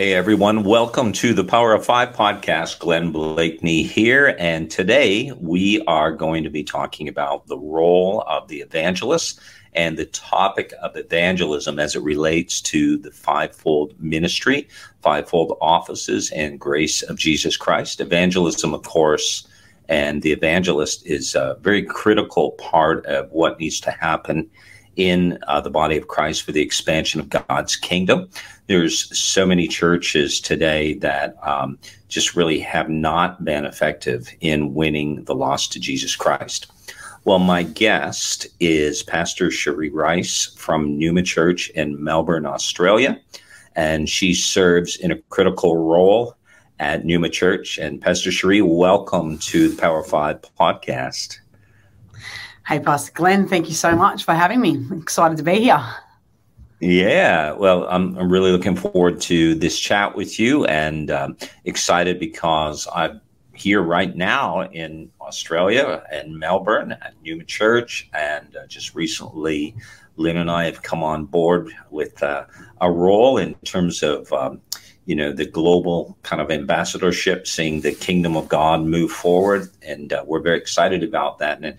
Hey everyone, welcome to the Power of Five podcast. Glenn Bleakney here, and today we are going to be talking about the role of the evangelist and the topic of evangelism as it relates to the fivefold ministry, fivefold offices, and grace of Jesus Christ. Evangelism, of course, and the evangelist is a very critical part of what needs to happen in uh, the body of Christ for the expansion of God's kingdom. There's so many churches today that um, just really have not been effective in winning the lost to Jesus Christ. Well, my guest is Pastor Sharee Rice from Pneuma Church in Melbourne, Australia, and she serves in a critical role at Pneuma Church. And Pastor Sharee, welcome to the Power Five podcast. Hey, Pastor Glenn, thank you so much for having me. excited to be here. Yeah, well, I'm, I'm really looking forward to this chat with you and um, excited because I'm here right now in Australia and Melbourne at Pneuma Church. And uh, just recently, Lynn and I have come on board with uh, a role in terms of um, you know the global kind of ambassadorship, seeing the kingdom of God move forward, and uh, we're very excited about that. And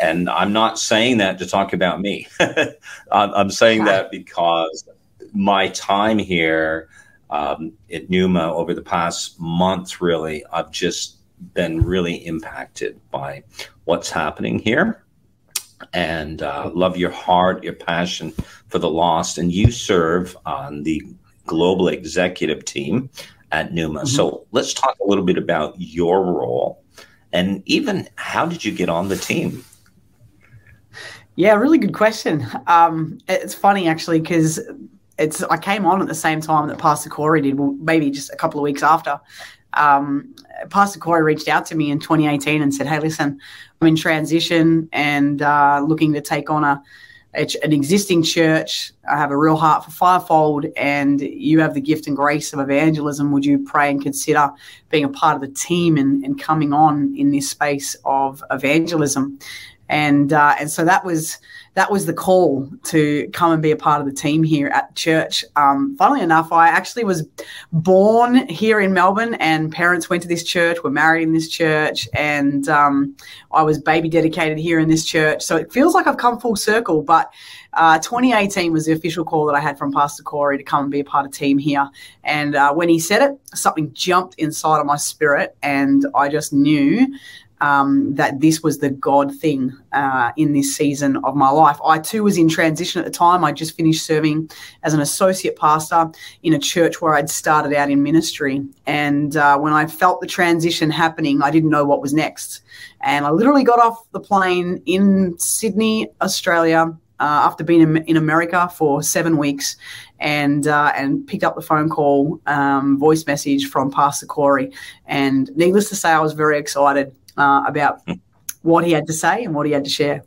and I'm not saying that to talk about me. I'm saying that because my time here um, at Pneuma over the past month, really, I've just been really impacted by what's happening here and uh, love your heart, your passion for the lost. And you serve on the global executive team at Pneuma. Mm-hmm. So let's talk a little bit about your role and even how did you get on the team? Yeah, really good question. Um, it's funny actually because it's I came on at the same time that Pastor Corey did, well, maybe just a couple of weeks after. Um, Pastor Corey reached out to me in 2018 and said, "Hey, listen, I'm in transition and uh, looking to take on a an existing church. I have a real heart for fivefold, and you have the gift and grace of evangelism. Would you pray and consider being a part of the team and, and coming on in this space of evangelism? And uh, and so that was that was the call to come and be a part of the team here at church. Um, funnily enough, I actually was born here in Melbourne, and parents went to this church, were married in this church, and um, I was baby dedicated here in this church. So it feels like I've come full circle. But uh, 2018 was the official call that I had from Pastor Corey to come and be a part of team here. And uh, when he said it, something jumped inside of my spirit, and I just knew um, that this was the God thing uh, in this season of my life. I too was in transition at the time. I just finished serving as an associate pastor in a church where I'd started out in ministry. And uh, when I felt the transition happening, I didn't know what was next. And I literally got off the plane in Sydney, Australia. Uh, after being in, America for seven weeks, and uh, and picked up the phone call, um, voice message from Pastor Corey, and needless to say, I was very excited uh, about what he had to say and what he had to share.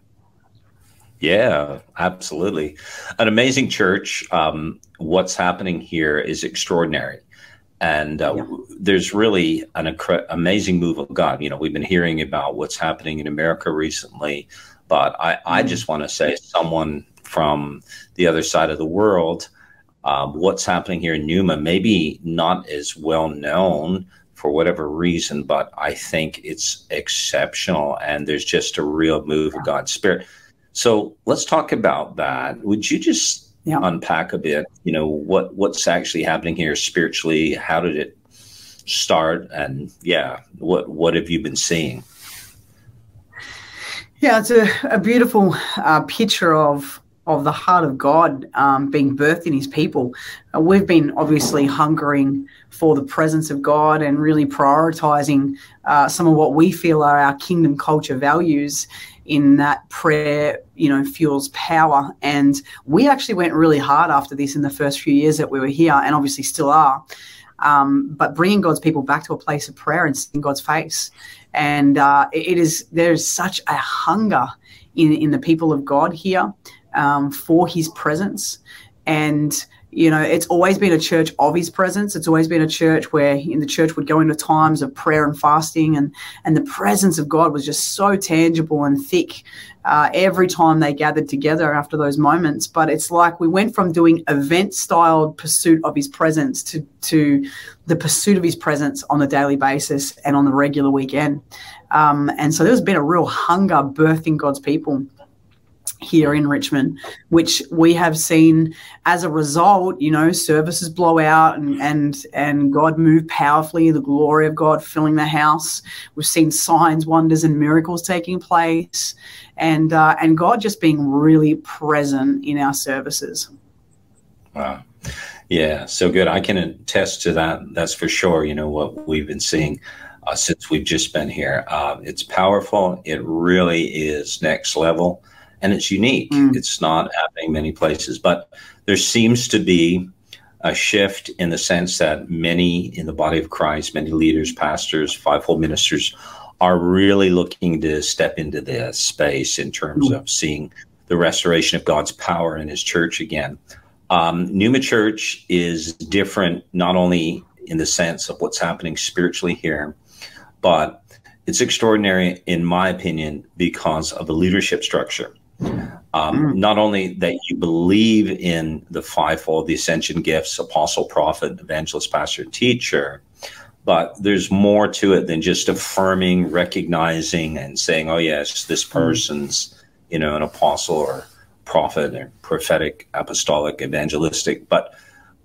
Yeah, absolutely. An amazing church. Um, what's happening here is extraordinary. And uh, yeah. there's really an amazing move of God. You know, we've been hearing about what's happening in America recently, but I, mm I just want to say, someone from the other side of the world, um, what's happening here in Numa, maybe not as well known for whatever reason, but I think it's exceptional and there's just a real move of God's Spirit. So let's talk about that. Would you just yeah. unpack a bit, you know, what what's actually happening here spiritually? How did it start? And yeah, what what have you been seeing? Yeah, it's a, a beautiful uh, picture of of the heart of God um, being birthed in his people. Uh, we've been obviously hungering for the presence of God and really prioritizing uh, some of what we feel are our kingdom culture values in that prayer, you know, fuels power. And we actually went really hard after this in the first few years that we were here and obviously still are. Um, but bringing God's people back to a place of prayer and seeing God's face. and uh, it is there is such a hunger in in the people of God here um, for His presence, and you know it's always been a church of his presence. It's always been a church where in the church would go into times of prayer and fasting and and the presence of god was just so tangible and thick uh, every time they gathered together after those moments. But it's like we went from doing event styled pursuit of his presence to to the pursuit of his presence on a daily basis and on the regular weekend. Um, and so there's been a real hunger birthing god's people here in Richmond, which we have seen as a result, you know, services blow out and and and God move powerfully, the glory of God filling the house. We've seen signs, wonders, and miracles taking place, and uh, and God just being really present in our services. Wow. Yeah, so good. I can attest to that. That's for sure. You know what we've been seeing uh, since we've just been here. Uh, it's powerful. It really is next level and it's unique. Mm. It's not happening many places, but there seems to be a shift in the sense that many in the body of Christ, many leaders, pastors, fivefold ministers, are really looking to step into this space in terms mm. of seeing the restoration of God's power in His church again. Um, Pneuma Church is different, not only in the sense of what's happening spiritually here, but it's extraordinary, in my opinion, because of the leadership structure. Um, mm. Not only that you believe in the fivefold, the ascension gifts, apostle, prophet, evangelist, pastor, teacher, but there's more to it than just affirming, recognizing, and saying, "Oh yes, this mm. person's you know an apostle or prophet or prophetic, apostolic, evangelistic." But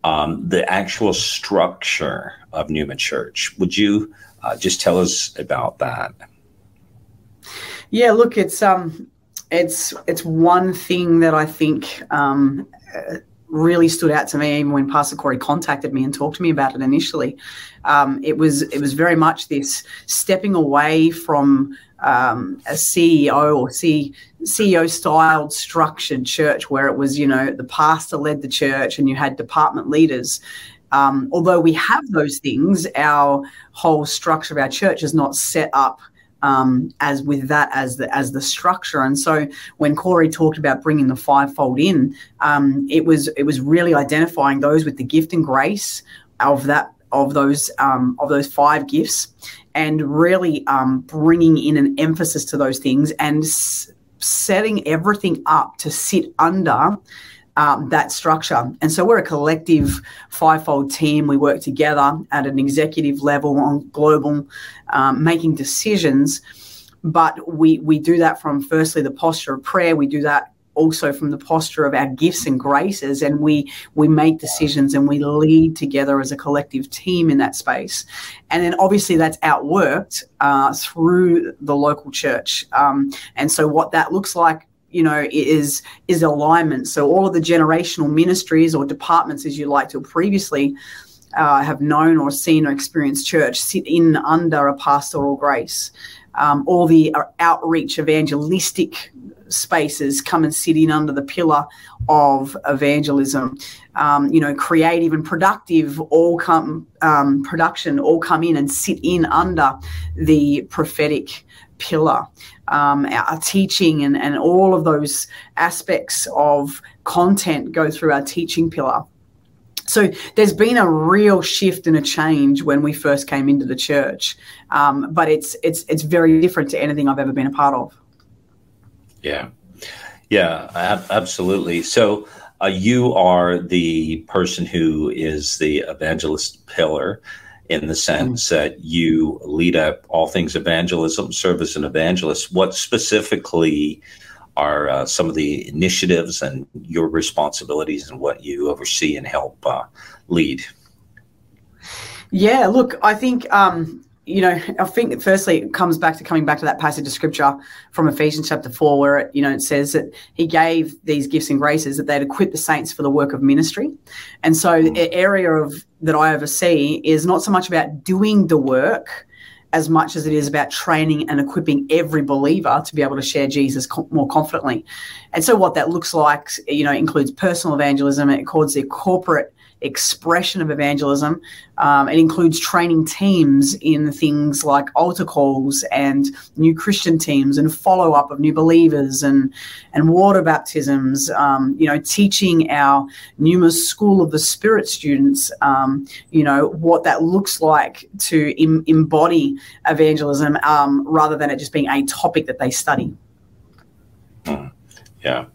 um, the actual structure of Pneuma Church. Would you uh, just tell us about that? Yeah, look, it's um, it's it's one thing that I think um, really stood out to me when Pastor Corey contacted me and talked to me about it initially. Um, it was it was very much this stepping away from um, a CEO or C, CEO styled structured church where it was you know the pastor led the church and you had department leaders. Um, although we have those things, our whole structure of our church is not set up um, as with that as the as the structure. And so when Corey talked about bringing the fivefold in, um, it was it was really identifying those with the gift and grace of that of those um, of those five gifts, and really um, bringing in an emphasis to those things and s- setting everything up to sit under um, that structure. And so we're a collective fivefold team. We work together at an executive level on global, um, making decisions. But we we do that from firstly the posture of prayer. We do that also from the posture of our gifts and graces and we we make decisions and we lead together as a collective team in that space and then obviously that's outworked uh, through the local church um, and so what that looks like you know is is alignment so all of the generational ministries or departments as you like to previously uh, have known or seen or experienced church sit in under a pastoral grace um, all the uh, outreach evangelistic spaces come and sit in under the pillar of evangelism. Um, you know, creative and productive all come um, production all come in and sit in under the prophetic pillar. Um, our teaching and, and all of those aspects of content go through our teaching pillar. So there's been a real shift and a change when we first came into the church, um, but it's it's it's very different to anything I've ever been a part of. Yeah, yeah, ab- absolutely. So uh, you are the person who is the evangelist pillar in the sense mm-hmm. that you lead up all things evangelism, serve as an evangelist. What specifically are uh, some of the initiatives and your responsibilities and what you oversee and help uh, lead? Yeah, look, I think um, you know, I think firstly it comes back to coming back to that passage of scripture from Ephesians chapter four, where it, you know, it says that he gave these gifts and graces that they'd equip the saints for the work of ministry. And so the area of that I oversee is not so much about doing the work as much as it is about training and equipping every believer to be able to share Jesus co- more confidently. And so what that looks like, you know, includes personal evangelism, it includes the corporate expression of evangelism. Um, it includes training teams in things like altar calls and new Christian teams and follow up of new believers and and water baptisms. Um, you know, teaching our Pneuma's School of the Spirit students, um, you know, what that looks like to Im- embody evangelism um, rather than it just being a topic that they study. Hmm. Yeah,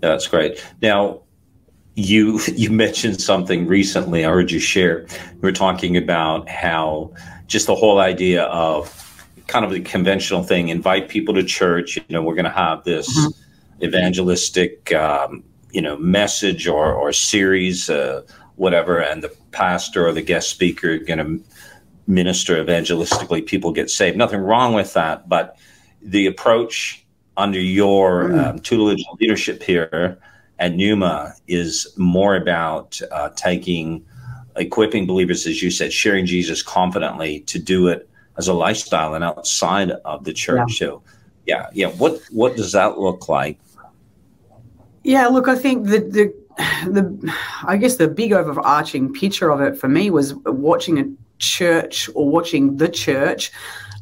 that's great. Now, you you mentioned something recently. I heard you share. We were talking about how just the whole idea of kind of the conventional thing: invite people to church. You know, we're going to have this mm-hmm. evangelistic, um, you know, message or or series, uh, whatever, and the pastor or the guest speaker are going to minister evangelistically. People get saved. Nothing wrong with that, but the approach under your mm. um, tutelage leadership here at Pneuma is more about uh, taking, equipping believers, as you said, sharing Jesus confidently to do it as a lifestyle and outside of the church. Yeah. So, yeah, yeah. What what does that look like? Yeah, look, I think the the the I guess the big overarching picture of it for me was watching a church or watching the church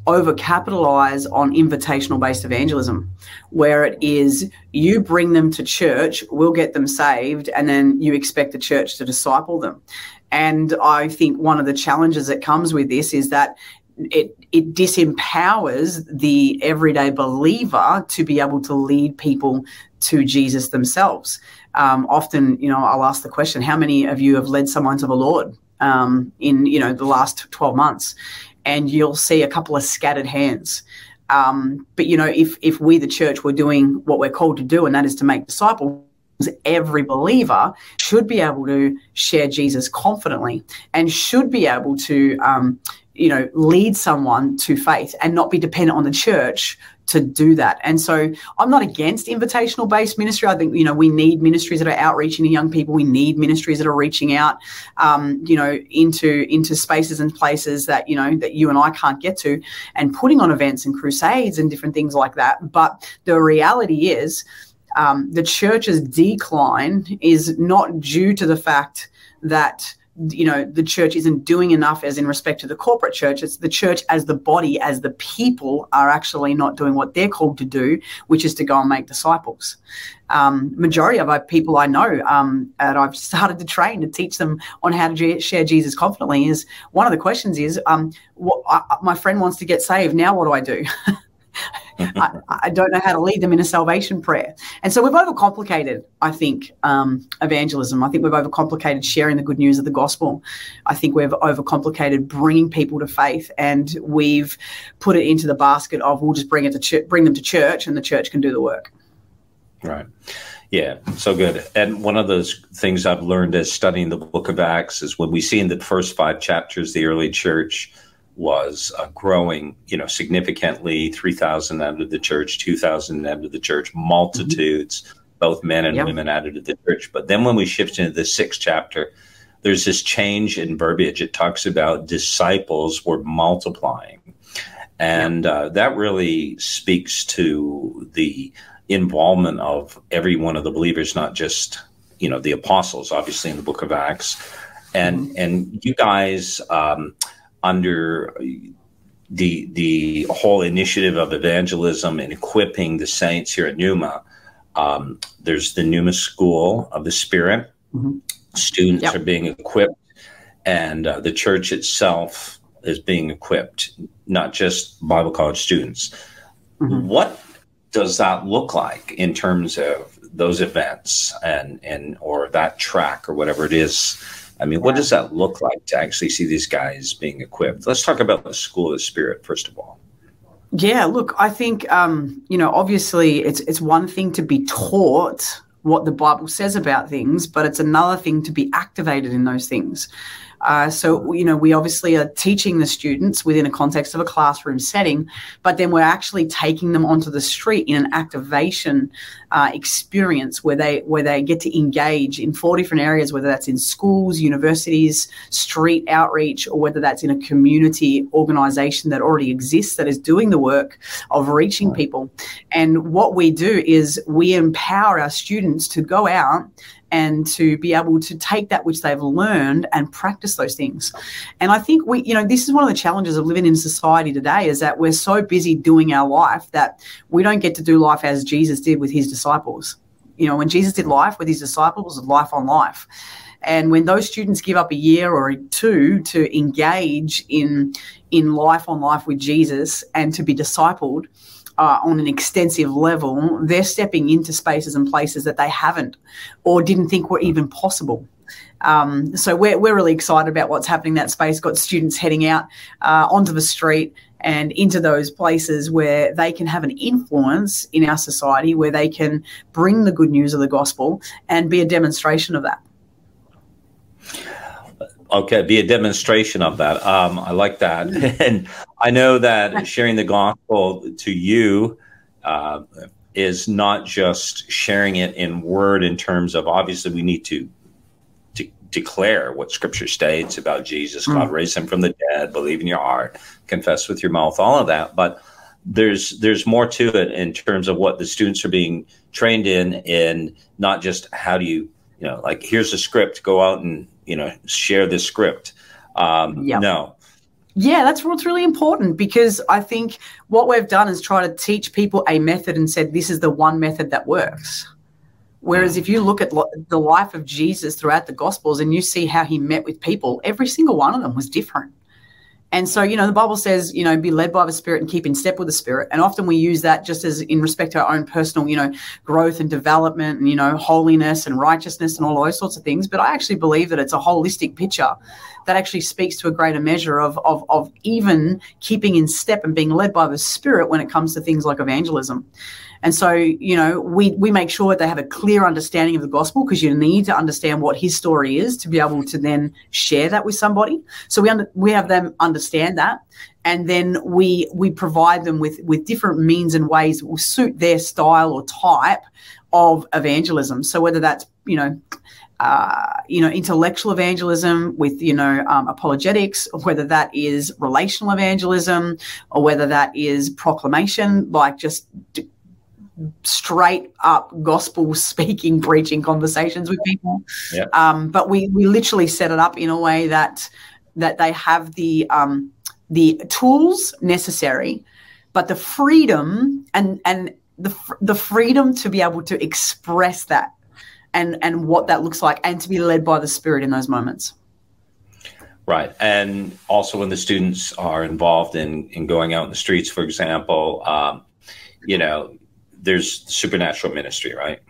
overcapitalize on invitational based evangelism, where it is you bring them to church, we'll get them saved, and then you expect the church to disciple them. And I think one of the challenges that comes with this is that it it disempowers the everyday believer to be able to lead people to Jesus themselves. Um, often, you know, I'll ask the question: How many of you have led someone to the Lord um, in you know the last twelve months? And you'll see a couple of scattered hands. Um, but you know, if if we the church were doing what we're called to do, and that is to make disciples, every believer should be able to share Jesus confidently and should be able to, um, you know, lead someone to faith and not be dependent on the church to do that. And so I'm not against invitational based ministry. I think, you know, we need ministries that are outreaching to young people. We need ministries that are reaching out, um, you know, into, into spaces and places that, you know, that you and I can't get to and putting on events and crusades and different things like that. But the reality is um, the church's decline is not due to the fact that you know the church isn't doing enough as in respect to the corporate church. It's the church as the body as the people are actually not doing what they're called to do which is to go and make disciples. Um, majority of our people i know um, and i've started to train to teach them on how to share jesus confidently is one of the questions is um, what, I, my friend wants to get saved. Now what do i do I, I, don't know how to lead them in a salvation prayer. And so we've overcomplicated, I think, um, evangelism. I think we've overcomplicated sharing the good news of the gospel. I think we've overcomplicated bringing people to faith, and we've put it into the basket of we'll just bring it to ch- bring them to church, and the church can do the work. Right. Yeah, so good. And one of those things I've learned as studying the book of Acts is when we see in the first five chapters the early church was uh, growing, you know, significantly. Three thousand added to the church, two thousand added to the church, multitudes, mm-hmm. both men and yep. women added to the church. But then when we shift into the sixth chapter, there's this change in verbiage. It talks about disciples were multiplying, and uh, that really speaks to the involvement of every one of the believers, not just you know the apostles, obviously in the Book of Acts, and mm-hmm. and you guys. Um, under the the whole initiative of evangelism and equipping the saints here at Pneuma. Um, there's the Pneuma School of the Spirit. Mm-hmm. Students yep. are being equipped, and uh, the church itself is being equipped, not just Bible college students. Mm-hmm. What does that look like in terms of those events and and or that track or whatever it is I mean, what does that look like to actually see these guys being equipped? Let's talk about the School of the Spirit first of all. Yeah, look, I think um, you know, obviously, it's it's one thing to be taught what the Bible says about things, but it's another thing to be activated in those things. Uh, so, you know, we obviously are teaching the students within a context of a classroom setting, but then we're actually taking them onto the street in an activation uh, experience where they where they get to engage in four different areas, whether that's in schools, universities, street outreach, or whether that's in a community organization that already exists that is doing the work of reaching people. And what we do is we empower our students to go out and to be able to take that which they've learned and practice those things. And I think we, you know, this is one of the challenges of living in society today is that we're so busy doing our life that we don't get to do life as Jesus did with his disciples. You know, when Jesus did life with his disciples, life on life. And when those students give up a year or two to engage in in life on life with Jesus and to be discipled uh, on an extensive level, they're stepping into spaces and places that they haven't or didn't think were even possible. Um, so we're, we're really excited about what's happening in that space. Got students heading out uh, onto the street and into those places where they can have an influence in our society, where they can bring the good news of the gospel and be a demonstration of that. Okay, be a demonstration of that. Um, I like that, and I know that sharing the gospel to you uh, is not just sharing it in word. In terms of obviously, we need to, declare what Scripture states about Jesus. God mm. raised him from the dead. Believe in your heart, confess with your mouth, all of that. But there's there's more to it in terms of what the students are being trained in, in not just how do you you know like here's a script, go out and you know share this script. Um, yep. No. Yeah, that's what's really important because I think what we've done is try to teach people a method and said this is the one method that works. Whereas if you look at lo- the life of Jesus throughout the Gospels and you see how he met with people, every single one of them was different. And so, you know, the Bible says, you know, be led by the Spirit and keep in step with the Spirit. And often we use that just as in respect to our own personal, you know, growth and development and, you know, holiness and righteousness and all those sorts of things. But I actually believe that it's a holistic picture that actually speaks to a greater measure of, of, of even keeping in step and being led by the Spirit when it comes to things like evangelism. And so, you know, we, we make sure they have a clear understanding of the gospel because you need to understand what his story is to be able to then share that with somebody. So we under, we have them understand that. And then we we provide them with with different means and ways that will suit their style or type of evangelism. So whether that's, you know, uh, you know, intellectual evangelism with, you know, um, apologetics, or whether that is relational evangelism, or whether that is proclamation, like just straight up gospel speaking preaching conversations with people. Yeah. um, but we we literally set it up in a way that that they have the um, the tools necessary but the freedom and and the the freedom to be able to express that and and what that looks like and to be led by the spirit in those moments. Right. And also when the students are involved in in going out in the streets for example um, you know there's supernatural ministry, right?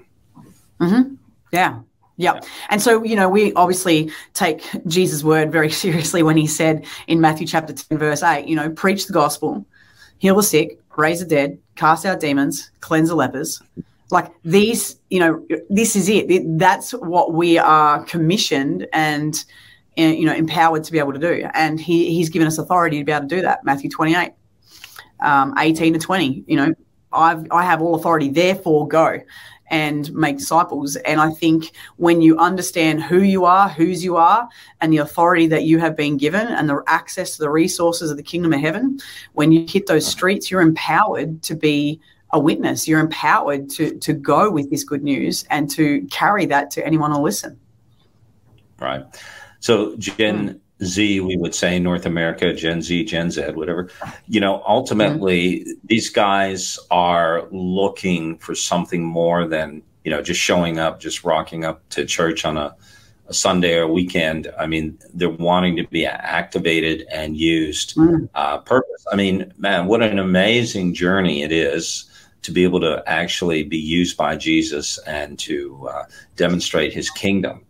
Mm-hmm. Yeah. Yeah. And so, you know, we obviously take Jesus' word very seriously when he said in Matthew chapter 10, verse 8, you know, preach the gospel, heal the sick, raise the dead, cast out demons, cleanse the lepers. Like these, you know, this is it. That's what we are commissioned and, you know, empowered to be able to do. And he, he's given us authority to be able to do that. Matthew 28, um, 18 to 20, you know, I've, I have all authority, therefore go and make disciples. And I think when you understand who you are, whose you are, and the authority that you have been given and the access to the resources of the kingdom of heaven, when you hit those streets, you're empowered to be a witness. You're empowered to to go with this good news and to carry that to anyone who listen. Right. So Jen, mm. Z, we would say North America, Gen Z, Gen Z, whatever. You know, ultimately, mm-hmm. these guys are looking for something more than, you know, just showing up, just rocking up to church on a, a Sunday or weekend. I mean, they're wanting to be activated and used mm-hmm. uh, purpose. I mean, man, what an amazing journey it is to be able to actually be used by Jesus and to uh, demonstrate his kingdom.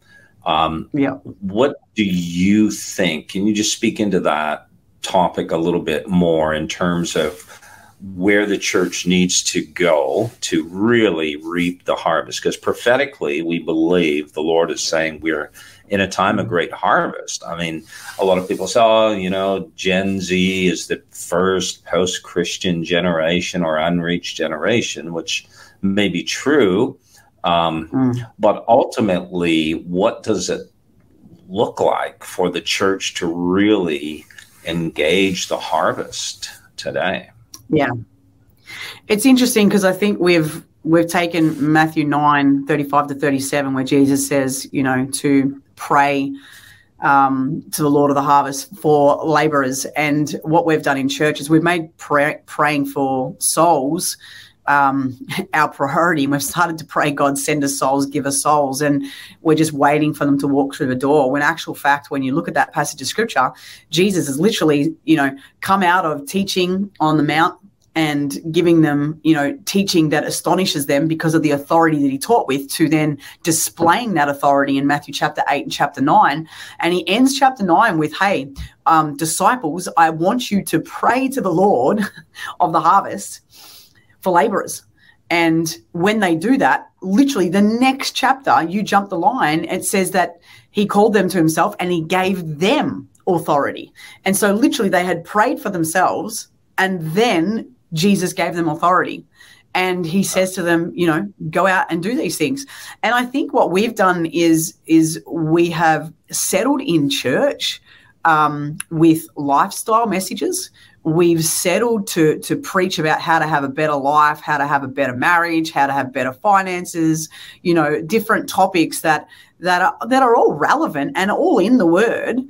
Um, yeah. What do you think? Can you just speak into that topic a little bit more in terms of where the church needs to go to really reap the harvest? Because prophetically, we believe the Lord is saying we're in a time of great harvest. I mean, a lot of people say, oh, you know, Gen Z is the first post Christian generation or unreached generation, which may be true. Um, mm. But ultimately, what does it look like for the church to really engage the harvest today? Yeah. It's interesting because I think we've we've taken Matthew 9, 35 to 37, where Jesus says, you know, to pray um, to the Lord of the harvest for laborers. And what we've done in church is we've made pray- praying for souls um, our priority. And we've started to pray, God, send us souls, give us souls. And we're just waiting for them to walk through the door. When actual fact, when you look at that passage of scripture, Jesus has literally, you know, come out of teaching on the mount and giving them, you know, teaching that astonishes them because of the authority that he taught with, to then displaying that authority in Matthew chapter 8 and chapter 9. And he ends chapter 9 with, Hey, um, disciples, I want you to pray to the Lord of the harvest for laborers. And when they do that, literally the next chapter, you jump the line, it says that he called them to himself and he gave them authority. And so, literally, they had prayed for themselves and then Jesus gave them authority. And he says to them, you know, go out and do these things. And I think what we've done is is we have settled in church um, with lifestyle messages. We've settled to to preach about how to have a better life, how to have a better marriage, how to have better finances. You know, different topics that that are that are all relevant and all in the Word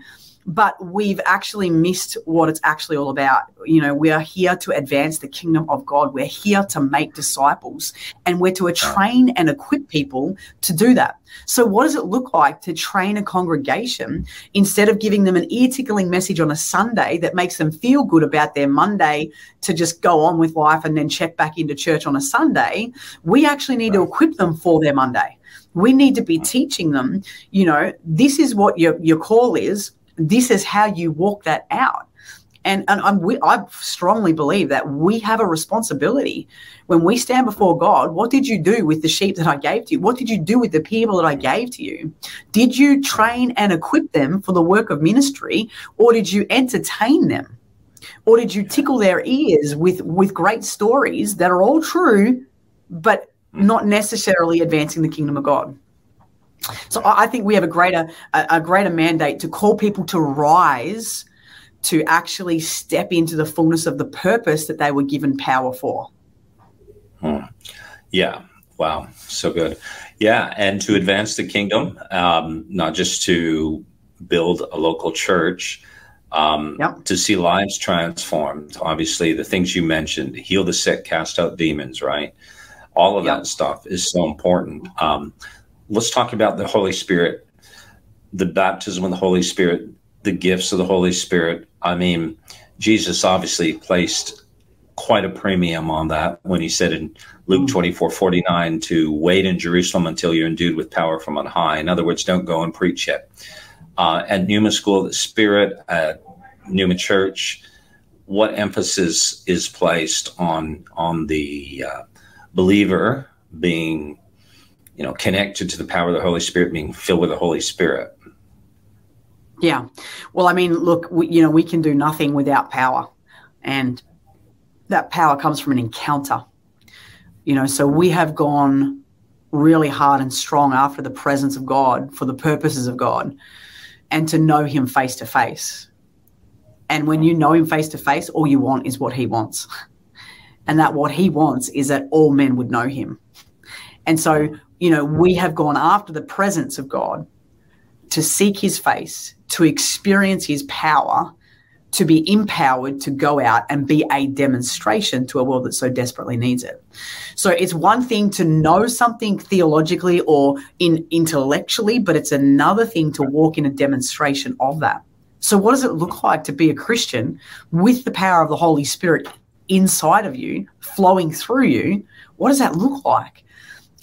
but we've actually missed what it's actually all about. You know, we are here to advance the kingdom of God. We're here to make disciples and we're to train and equip people to do that. So, what does it look like to train a congregation instead of giving them an ear tickling message on a Sunday that makes them feel good about their Monday to just go on with life and then check back into church on a Sunday? We actually need to equip them for their Monday. We need to be teaching them, you know, this is what your, your call is this is how you walk that out. And, and I'm, we, I strongly believe that we have a responsibility when we stand before God. What did you do with the sheep that I gave to you? What did you do with the people that I gave to you? Did you train and equip them for the work of ministry, or did you entertain them? Or did you tickle their ears with, with great stories that are all true, but not necessarily advancing the kingdom of God? So I think we have a greater a, a greater mandate to call people to rise to actually step into the fullness of the purpose that they were given power for. Hmm. Yeah. Wow. So good. Yeah. And to advance the kingdom, um, not just to build a local church, um, yep. to see lives transformed. Obviously, the things you mentioned heal the sick, cast out demons, right? All of yep. that stuff is so important. Um, let's talk about the Holy Spirit, the baptism of the Holy Spirit, the gifts of the Holy Spirit. I mean, Jesus obviously placed quite a premium on that when he said in Luke mm. 24 49 to wait in Jerusalem until you're endued with power from on high. In other words, don't go and preach yet. Uh, at Pneuma School of the Spirit, at Pneuma Church, what emphasis is placed on on the uh, believer being you know, connected to the power of the Holy Spirit, being filled with the Holy Spirit. Yeah. Well, I mean, look, we, you know, we can do nothing without power. And that power comes from an encounter. You know, so we have gone really hard and strong after the presence of God for the purposes of God and to know Him face to face. And when you know Him face to face, all you want is what He wants. And that what He wants is that all men would know Him. And so you know, we have gone after the presence of God to seek his face, to experience his power, to be empowered to go out and be a demonstration to a world that so desperately needs it. So it's one thing to know something theologically or in intellectually, but it's another thing to walk in a demonstration of that. So what does it look like to be a Christian with the power of the Holy Spirit inside of you, flowing through you? What does that look like?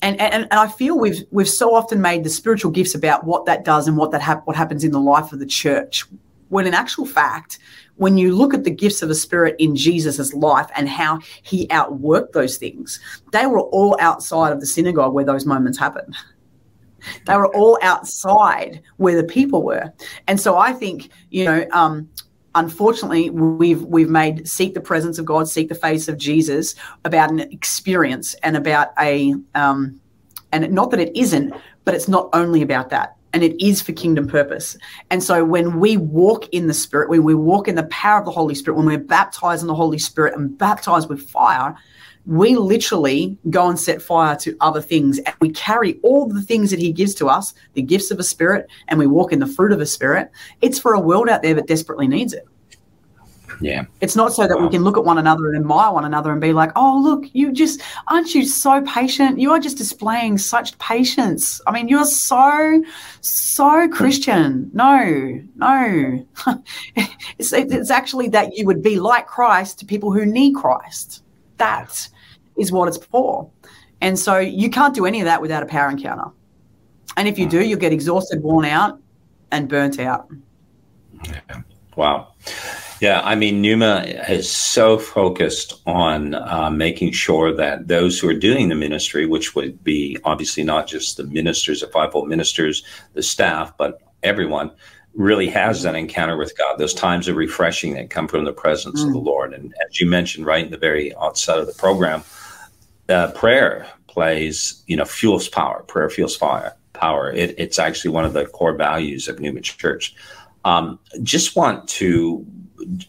And, and and I feel we've we've so often made the spiritual gifts about what that does and what that hap- what happens in the life of the church, when in actual fact, when you look at the gifts of the Spirit in Jesus' life and how he outworked those things, they were all outside of the synagogue where those moments happened. They were all outside where the people were, and so I think you know. Um, unfortunately we've we've made seek the presence of God, seek the face of Jesus about an experience and about a um, and not that it isn't, but it's not only about that. and it is for kingdom purpose. And so when we walk in the Spirit, when we walk in the power of the Holy Spirit, when we're baptized in the Holy Spirit and baptized with fire, we literally go and set fire to other things and we carry all the things that he gives to us the gifts of a spirit and we walk in the fruit of a spirit it's for a world out there that desperately needs it yeah. It's not so that wow. we can look at one another and admire one another and be like, oh, look, you just, aren't you so patient? You are just displaying such patience. I mean, you're so, so Christian. No, no. it's, it's actually that you would be like Christ to people who need Christ. That is what it's for. And so you can't do any of that without a power encounter. And if you do, you'll get exhausted, worn out, and burnt out. Yeah. Wow. Yeah, I mean, Pneuma is so focused on uh, making sure that those who are doing the ministry, which would be obviously not just the ministers, the fivefold ministers, the staff, but everyone, really has that encounter with God, those times of refreshing that come from the presence mm. of the mm. Lord. And as you mentioned right in the very outset of the program, uh, prayer plays, you know, fuels power. Prayer fuels fire, power. It, it's actually one of the core values of Pneuma Church. Um, just want to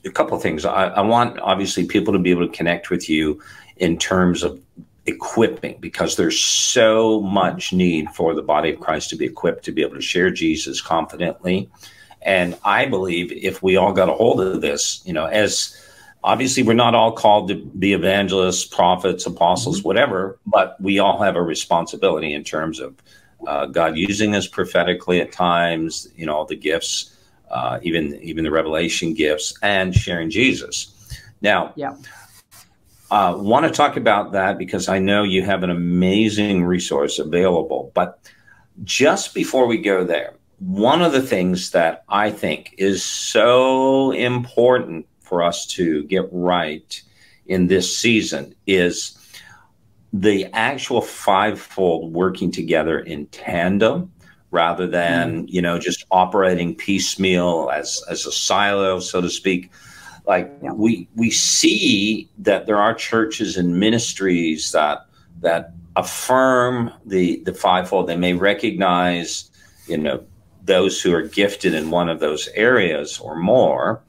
a couple of things. I, I, want obviously people to be able to connect with you in terms of equipping because there's so much need for the body of Christ to be equipped to be able to share Jesus confidently. And I believe if we all got a hold of this, you know, as obviously we're not all called to be evangelists, prophets, apostles, mm-hmm. whatever, but we all have a responsibility in terms of uh, God using us prophetically at times, you know, the gifts uh, even even the revelation gifts, and sharing Jesus. Now, yeah. Uh, want to talk about that because I know you have an amazing resource available. But just before we go there, one of the things that I think is so important for us to get right in this season is the actual fivefold working together in tandem rather than mm. you know just operating piecemeal as as a silo so to speak like yeah. we we see that there are churches and ministries that that affirm the the fivefold they may recognize you know those who are gifted in one of those areas or more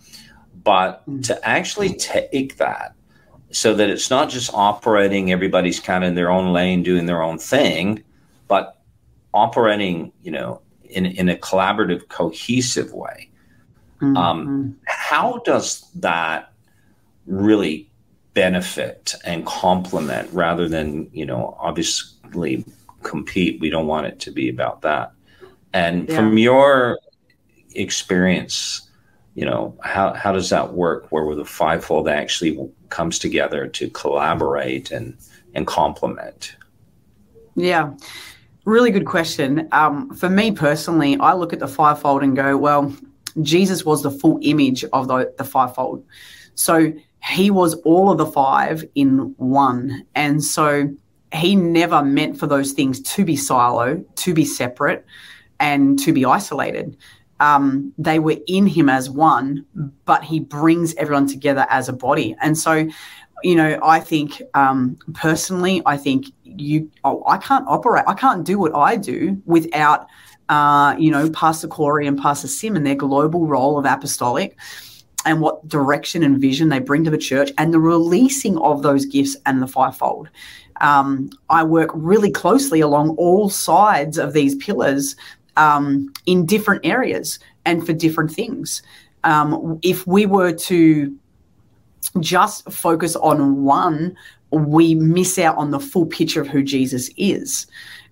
but mm. to actually take that so that it's not just operating everybody's kind of in their own lane doing their own thing but operating, you know, in, in a collaborative, cohesive way. Mm-hmm. Um, how does that really benefit and complement rather than, you know, obviously compete? We don't want it to be about that. And yeah. from your experience, you know, how, how does that work where the fivefold actually comes together to collaborate and, and complement? Yeah. Really good question. Um, for me personally, I look at the fivefold and go, well, Jesus was the full image of the, the fivefold. So he was all of the five in one. And so he never meant for those things to be silo, to be separate, and to be isolated. Um, they were in him as one, but he brings everyone together as a body. And so, you know, I think um, personally, I think you oh, I can't operate. I can't do what I do without uh, you know Pastor Corey and Pastor Sim and their global role of apostolic and what direction and vision they bring to the church and the releasing of those gifts and the fivefold. Um, I work really closely along all sides of these pillars um, in different areas and for different things. Um, if we were to just focus on one we miss out on the full picture of who Jesus is.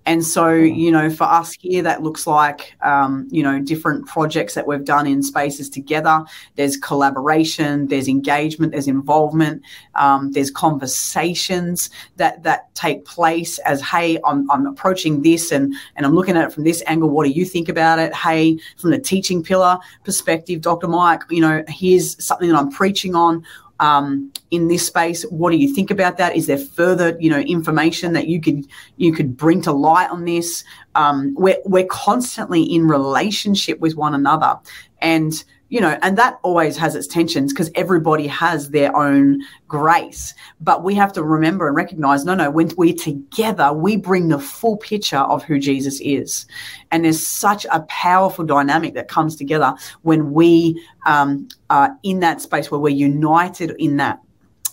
And so, you know, for us here, that looks like, um, you know, different projects that we've done in spaces together. There's collaboration, there's engagement, there's involvement, um, there's conversations that that take place as, hey, I'm, I'm approaching this and and I'm looking at it from this angle. What do you think about it? Hey, from the teaching pillar perspective, Dr. Mike, you know, here's something that I'm preaching on um, in this space. What do you think about that? Is there further, you know, information that you could you could bring to light on this? Um, we're we're constantly in relationship with one another, and you know, and that always has its tensions because everybody has their own grace. But we have to remember and recognize no, no, when we're together, we bring the full picture of who Jesus is. And there's such a powerful dynamic that comes together when we um, are in that space where we're united in that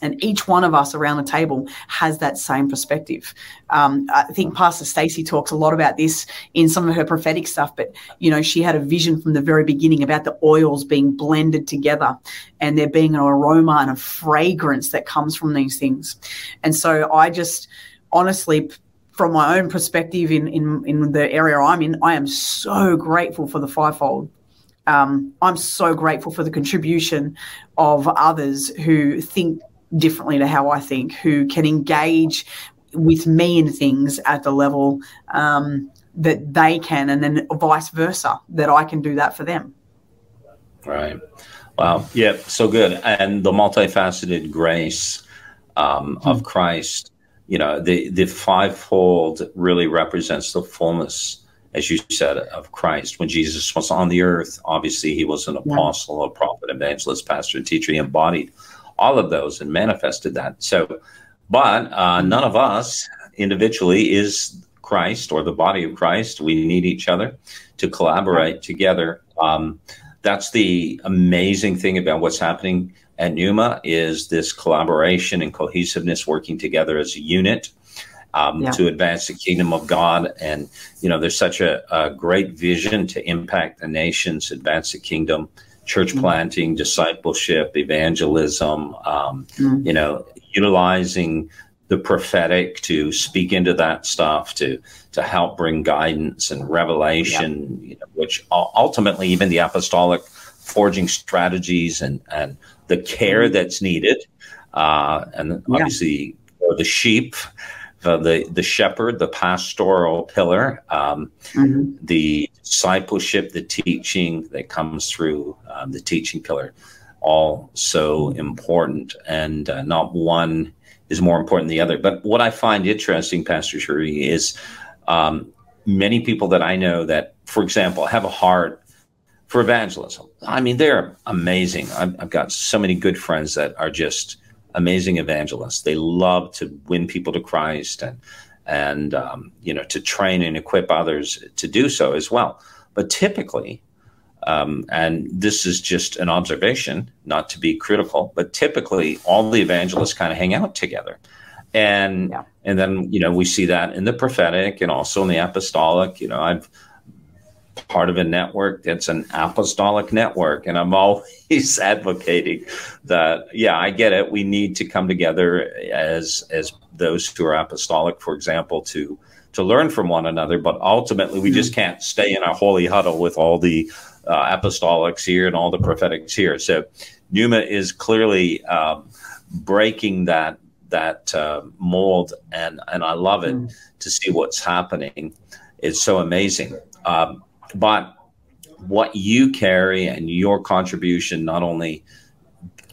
and each one of us around the table has that same perspective. Um, I think Pastor Stacy talks a lot about this in some of her prophetic stuff, but you know, she had a vision from the very beginning about the oils being blended together and there being an aroma and a fragrance that comes from these things. And so I just honestly from my own perspective in, in, in the area I'm in, I am so grateful for the fivefold. Um, I'm so grateful for the contribution of others who think differently to how I think, who can engage with me in things at the level um, that they can, and then vice versa, that I can do that for them. Right. Wow. Yeah. So good. And the multifaceted grace um, of hmm. Christ, you know, the, the fivefold really represents the fullness, as you said, of Christ. When Jesus was on the earth, obviously he was an apostle, yeah. a prophet, evangelist, pastor, and teacher. He embodied all of those and manifested that. So, but uh, none of us individually is Christ or the body of Christ. We need each other to collaborate together. Um, that's the amazing thing about what's happening at Pneuma is this collaboration and cohesiveness working together as a unit um, yeah. to advance the kingdom of God. And, you know, there's such a, a great vision to impact the nations, advance the kingdom, church mm-hmm. planting, discipleship, evangelism, um, mm-hmm. you know, utilizing the prophetic to speak into that stuff to to help bring guidance and revelation, yeah. you know, which ultimately even the apostolic forging strategies and and the care mm-hmm. that's needed, uh, and obviously yeah. the sheep uh, the the shepherd, the pastoral pillar, um, mm-hmm. the discipleship, the teaching that comes through um, the teaching pillar, all so important, and uh, not one is more important than the other. But what I find interesting, Pastor Sharee, is um, many people that I know that, for example, have a heart for evangelism. I mean, they're amazing. I've, I've got so many good friends that are just amazing evangelists. They love to win people to Christ and and um, you know to train and equip others to do so as well. But typically, um, and this is just an observation, not to be critical, but typically all the evangelists kind of hang out together. And yeah. and then you know we see that in the prophetic and also in the apostolic. You know, I've part of a network that's an apostolic network. And I'm always advocating that, yeah, I get it. We need to come together as as those who are apostolic, for example, to to learn from one another. But ultimately, we just mm-hmm. can't stay in a holy huddle with all the uh, apostolics here and all the prophetics here. So Pneuma is clearly um, breaking that that uh, mold, and and I love it mm. to see what's happening. It's so amazing. Um, but what you carry and your contribution, not only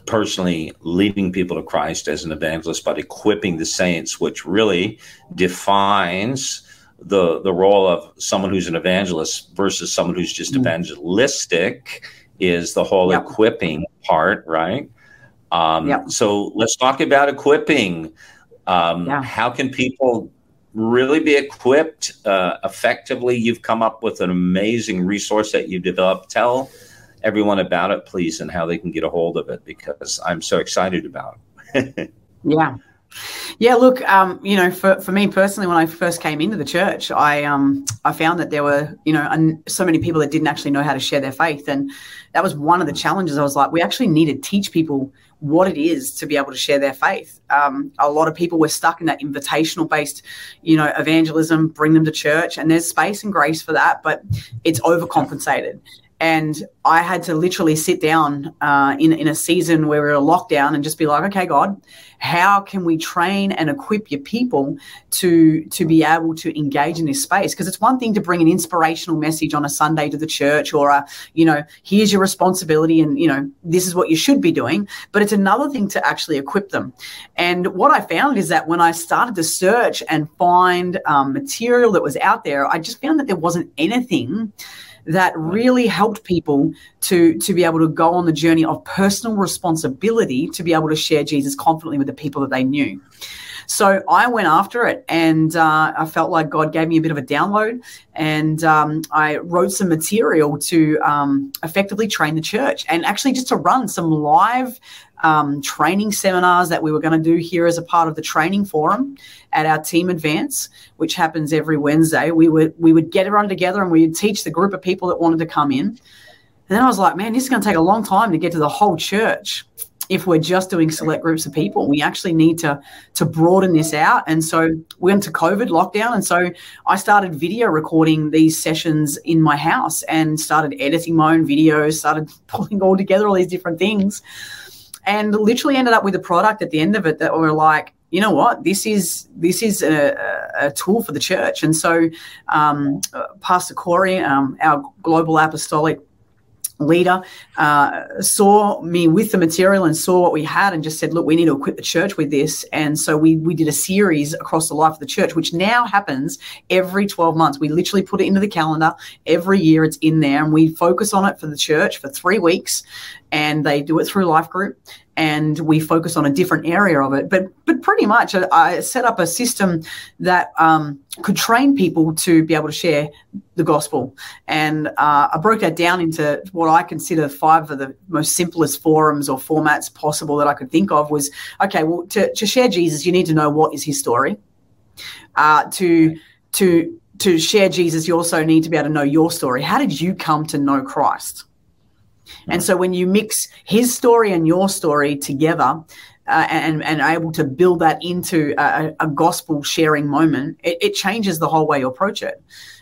personally leading people to Christ as an evangelist, but equipping the saints, which really defines the the role of someone who's an evangelist versus someone who's just mm evangelistic, is the whole yep. equipping part, right? Um, yep. So let's talk about equipping. Um, yeah. How can people really be equipped uh, effectively. You've come up with an amazing resource that you've developed. Tell everyone about it, please, and how they can get a hold of it because I'm so excited about it. yeah. Yeah, look, um, you know, for, for me personally, when I first came into the church, I um, I found that there were, you know, so many people that didn't actually know how to share their faith, and that was one of the challenges. I was like, we actually need to teach people what it is to be able to share their faith. Um, a lot of people were stuck in that invitational based, you know, evangelism, bring them to church, and there's space and grace for that, but it's overcompensated. And I had to literally sit down uh, in, in a season where we were locked down and just be like, okay, God, how can we train and equip your people to, to be able to engage in this space? Because it's one thing to bring an inspirational message on a Sunday to the church or, a, you know, here's your responsibility and, you know, this is what you should be doing. But it's another thing to actually equip them. And what I found is that when I started to search and find um, material that was out there, I just found that there wasn't anything that really helped people to to be able to go on the journey of personal responsibility to be able to share Jesus confidently with the people that they knew. So I went after it, and uh, I felt like God gave me a bit of a download, and um, I wrote some material to um, effectively train the church, and actually just to run some live um, training seminars that we were going to do here as a part of the training forum at our team advance, which happens every Wednesday. We would we would get everyone together and we would teach the group of people that wanted to come in. And then I was like, man, this is going to take a long time to get to the whole church if we're just doing select groups of people. We actually need to to broaden this out. And so we went to COVID lockdown. And so I started video recording these sessions in my house and started editing my own videos, started pulling all together all these different things and literally ended up with a product at the end of it that were like you know what this is this is a, a tool for the church. And so um, pastor corey um, our global apostolic leader uh, saw me with the material and saw what we had and just said look we need to equip the church with this. And so we we did a series across the life of the church which now happens every 12 months. We literally put it into the calendar. Every year it's in there and we focus on it for the church for three weeks and they do it through life group and we focus on a different area of it. But but pretty much i, I set up a system that um, could train people to be able to share the gospel. And uh, i broke that down into what i consider five of the most simplest forums or formats possible that i could think of was okay well to, to share jesus you need to know what is his story. Uh, to to to share jesus you also need to be able to know your story. How did you come to know christ and so when you mix his story and your story together, uh, and and able to build that into a, a gospel sharing moment, it, it, changes the whole way you approach it.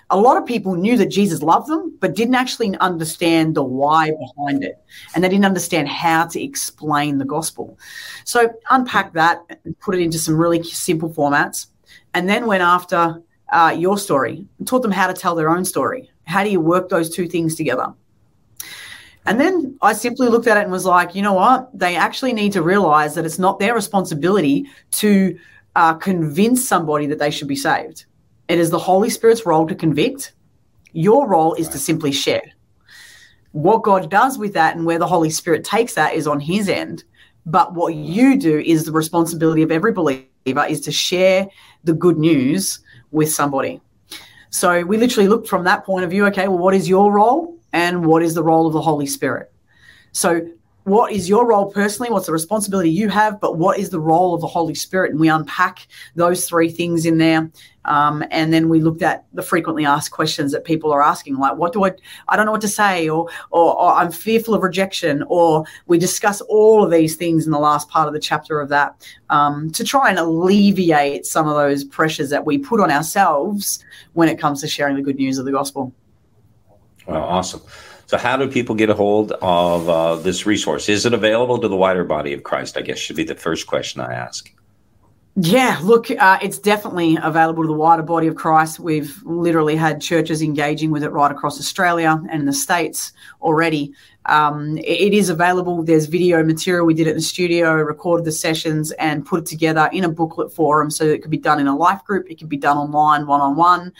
A lot of people knew that Jesus loved them, but didn't actually understand the why behind it, and they didn't understand how to explain the gospel. So unpack that, and put it into some really simple formats, and then went after uh, your story, and taught them how to tell their own story. How do you work those two things together? And then I simply looked at it and was like, you know what? They actually need to realize that it's not their responsibility to uh, convince somebody that they should be saved. It is the Holy Spirit's role to convict. Your role is to simply share. What God does with that and where the Holy Spirit takes that is on his end. But what you do is the responsibility of every believer is to share the good news with somebody. So we literally looked from that point of view okay, well, what is your role? And what is the role of the Holy Spirit. So, what is your role personally? What's the responsibility you have? But what is the role of the Holy Spirit? And we unpack those three things in there. Um, and then we looked at the frequently asked questions that people are asking, like, what do I, I don't know what to say, or, or, or I'm fearful of rejection, or we discuss all of these things in the last part of the chapter of that um, to try and alleviate some of those pressures that we put on ourselves when it comes to sharing the good news of the gospel. Well, awesome. So, how do people get a hold of uh, this resource? Is it available to the wider body of Christ? I guess should be the first question I ask. Yeah, look, uh, it's definitely available to the wider body of Christ. We've literally had churches engaging with it right across Australia and in the States already. Um, it is available. There's video material. We did it in the studio, recorded the sessions, and put it together in a booklet forum. So it could be done in a life group. It can be done online, one on one,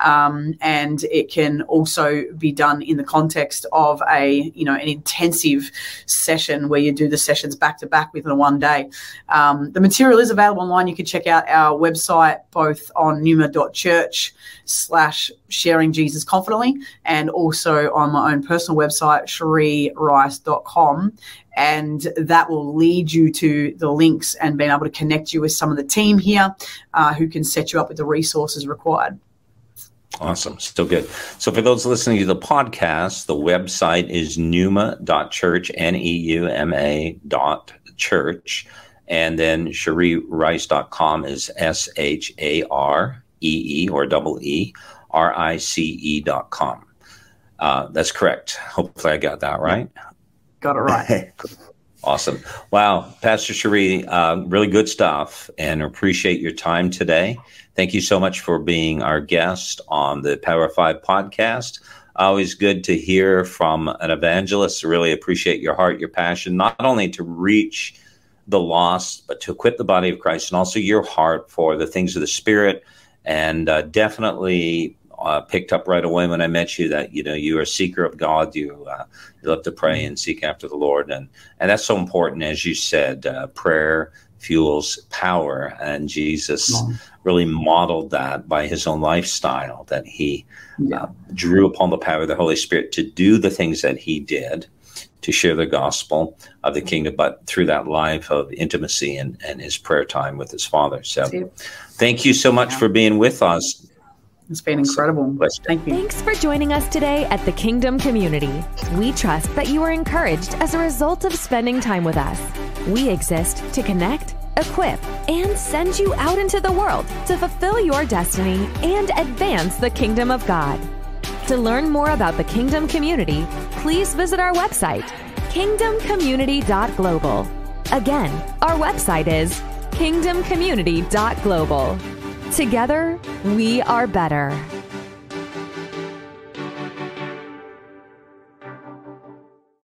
and it can also be done in the context of a you know an intensive session where you do the sessions back to back within one day. Um, the material is available online. You can check out our website both on numa.church slash sharing Jesus confidently and also on my own personal website, Sharee And that will lead you to the links and being able to connect you with some of the team here uh, who can set you up with the resources required. Awesome. Still good. So, for those listening to the podcast, the website is neuma.church, N E U M A dot church. And then ShareeRice.com is S H A R E E or double E R I C E dot com. Uh, that's correct. Hopefully, I got that right. Got it right. awesome. Wow. Pastor Sharee, uh, really good stuff and appreciate your time today. Thank you so much for being our guest on the Power Five podcast. Always good to hear from an evangelist. Really appreciate your heart, your passion, not only to reach the lost, but to equip the body of Christ and also your heart for the things of the Spirit and uh, definitely uh, picked up right away when I met you that you know you are a seeker of God. You uh, you love to pray and seek after the Lord, and and that's so important, as you said. Uh, prayer fuels power, and Jesus really modeled that by his own lifestyle. That he yeah. Uh, drew upon the power of the Holy Spirit to do the things that he did to share the gospel of the kingdom, but through that life of intimacy and, and his prayer time with his father. So, thank you so much yeah. for being with us. It's been incredible. Thank you. Thanks for joining us today at the Kingdom Community. We trust that you are encouraged as a result of spending time with us. We exist to connect, equip, and send you out into the world to fulfill your destiny and advance the kingdom of God. To learn more about the Kingdom Community, please visit our website, kingdomcommunity.global. Again, our website is kingdomcommunity.global. Together, we are better.